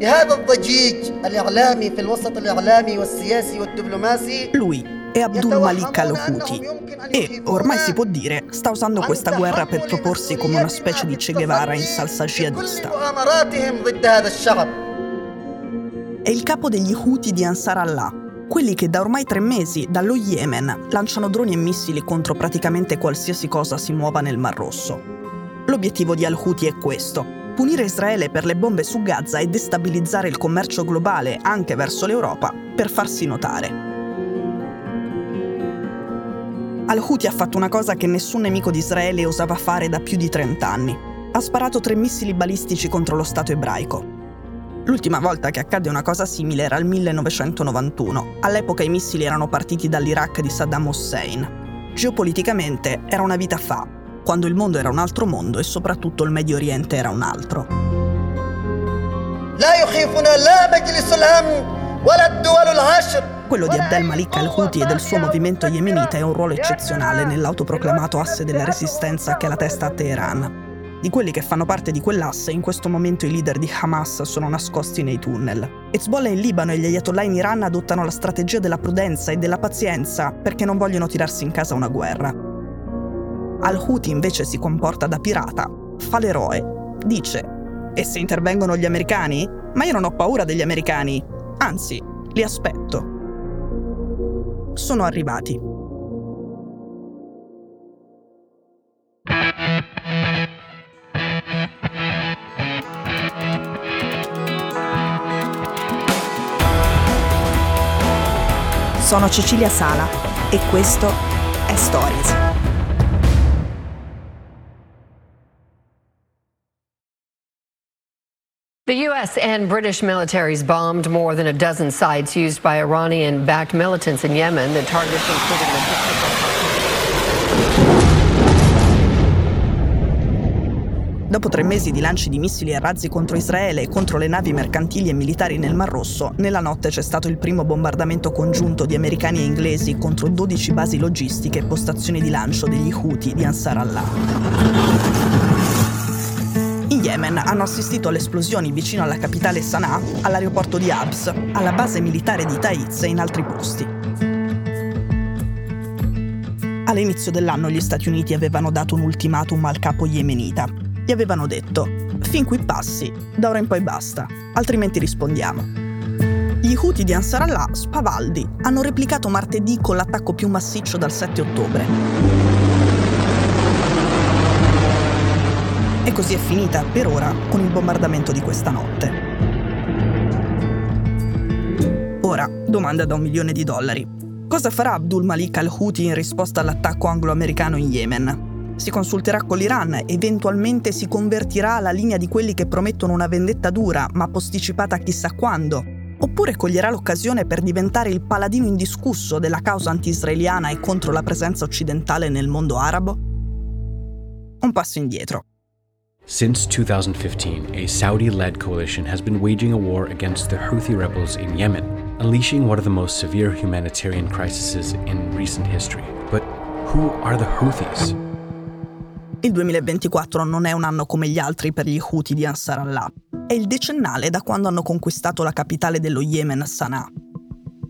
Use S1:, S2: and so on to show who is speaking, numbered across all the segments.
S1: بهذا الضجيج الإعلامي في الوسط الإعلامي والسياسي والدبلوماسي
S2: Lui è Abdul Malik al-Houthi e, ormai si può dire, sta usando questa guerra per proporsi come una specie di Che Guevara in salsa jihadista. È il capo degli Houthi di Ansar Allah, quelli che da ormai tre mesi dallo Yemen lanciano droni e missili contro praticamente qualsiasi cosa si muova nel Mar Rosso. L'obiettivo di al-Houthi è questo, punire Israele per le bombe su Gaza e destabilizzare il commercio globale anche verso l'Europa per farsi notare. Al-Houthi ha fatto una cosa che nessun nemico di Israele osava fare da più di 30 anni. Ha sparato tre missili balistici contro lo Stato ebraico. L'ultima volta che accadde una cosa simile era il 1991. All'epoca i missili erano partiti dall'Iraq di Saddam Hussein. Geopoliticamente era una vita fa, quando il mondo era un altro mondo e soprattutto il Medio Oriente era un altro. Quello di Abdel Malik al-Houthi e del suo movimento yemenita è un ruolo eccezionale nell'autoproclamato asse della resistenza che è la testa a Teheran. Di quelli che fanno parte di quell'asse, in questo momento i leader di Hamas sono nascosti nei tunnel. Hezbollah in Libano e gli ayatollah in Iran adottano la strategia della prudenza e della pazienza perché non vogliono tirarsi in casa una guerra. Al-Houthi invece si comporta da pirata, fa l'eroe, dice e se intervengono gli americani? Ma io non ho paura degli americani, anzi, li aspetto. Sono arrivati. Sono Cecilia Sala e questo è Stories.
S3: The U.S. and British militaries bombed more than a dozen sites used by Iranian backed militants in Yemen. The targets included
S2: Dopo tre mesi di lanci di missili e razzi contro Israele e contro le navi mercantili e militari nel Mar Rosso, nella notte c'è stato il primo bombardamento congiunto di americani e inglesi contro 12 basi logistiche e postazioni di lancio degli Houthi di Ansar Allah. Yemen hanno assistito alle esplosioni vicino alla capitale Sana'a, all'aeroporto di Abs, alla base militare di Taiz e in altri posti. All'inizio dell'anno gli Stati Uniti avevano dato un ultimatum al capo yemenita. Gli avevano detto, fin qui passi, da ora in poi basta, altrimenti rispondiamo. Gli Houthi di Ansar Allah, spavaldi, hanno replicato martedì con l'attacco più massiccio dal 7 ottobre. E così è finita, per ora, con il bombardamento di questa notte. Ora, domanda da un milione di dollari. Cosa farà Abdul Malik al-Houthi in risposta all'attacco anglo-americano in Yemen? Si consulterà con l'Iran, eventualmente si convertirà alla linea di quelli che promettono una vendetta dura, ma posticipata chissà quando? Oppure coglierà l'occasione per diventare il paladino indiscusso della causa anti-israeliana e contro la presenza occidentale nel mondo arabo? Un passo indietro.
S4: Since 2015, a Saudi led coalition has been waging a war against the Houthi rebels in Yemen, unleashing one of the most severe humanitarian crises in recent history. But who are the Houthis?
S2: Il 2024 non è un anno come gli altri per gli Houthi di Ansar Allah. È il decennale da quando hanno conquistato la capitale dello Yemen, Sana'a.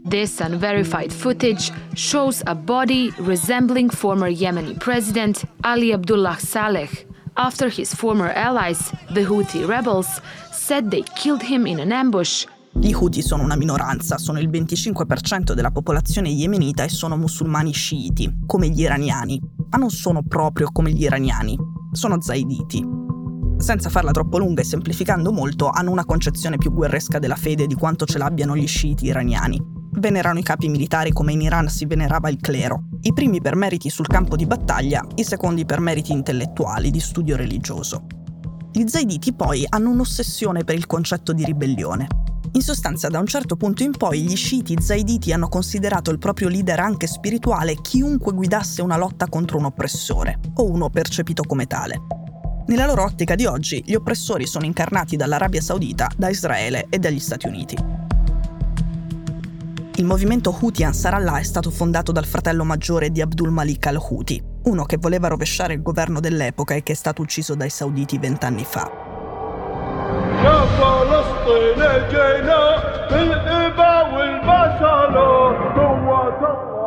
S5: This unverified footage shows a body resembling former Yemeni president Ali Abdullah Saleh after his former allies, the Houthi rebels, said they killed him in an ambush.
S2: Gli Houthi sono una minoranza, sono il 25% della popolazione yemenita e sono musulmani sciiti, come gli iraniani, ma non sono proprio come gli iraniani, sono zaiditi. senza farla troppo lunga e semplificando molto, hanno una concezione più guerresca della fede di quanto ce l'abbiano gli sciiti iraniani. Venerano i capi militari come in Iran si venerava il clero, i primi per meriti sul campo di battaglia, i secondi per meriti intellettuali, di studio religioso. Gli zaiditi poi hanno un'ossessione per il concetto di ribellione. In sostanza, da un certo punto in poi, gli sciiti zaiditi hanno considerato il proprio leader anche spirituale chiunque guidasse una lotta contro un oppressore, o uno percepito come tale. Nella loro ottica di oggi, gli oppressori sono incarnati dall'Arabia Saudita, da Israele e dagli Stati Uniti. Il movimento Houthi Ansarallah è stato fondato dal fratello maggiore di Abdul Malik al-Houthi, uno che voleva rovesciare il governo dell'epoca e che è stato ucciso dai sauditi vent'anni fa.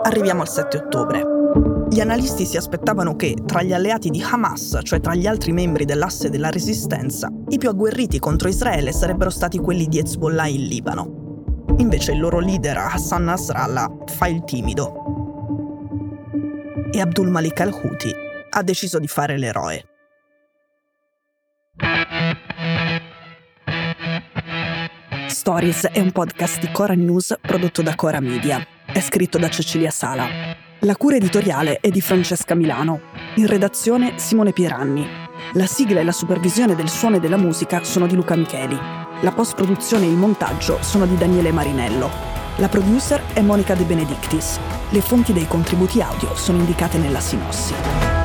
S2: Arriviamo al 7 ottobre. Gli analisti si aspettavano che, tra gli alleati di Hamas, cioè tra gli altri membri dell'asse della resistenza, i più agguerriti contro Israele sarebbero stati quelli di Hezbollah in Libano. Invece il loro leader Hassan Nasrallah fa il timido. E Abdul Malik al-Houthi ha deciso di fare l'eroe. Stories è un podcast di Cora News prodotto da Cora Media. È scritto da Cecilia Sala. La cura editoriale è di Francesca Milano. In redazione Simone Pieranni. La sigla e la supervisione del suono e della musica sono di Luca Micheli. La post-produzione e il montaggio sono di Daniele Marinello. La producer è Monica De Benedictis. Le fonti dei contributi audio sono indicate nella sinossi.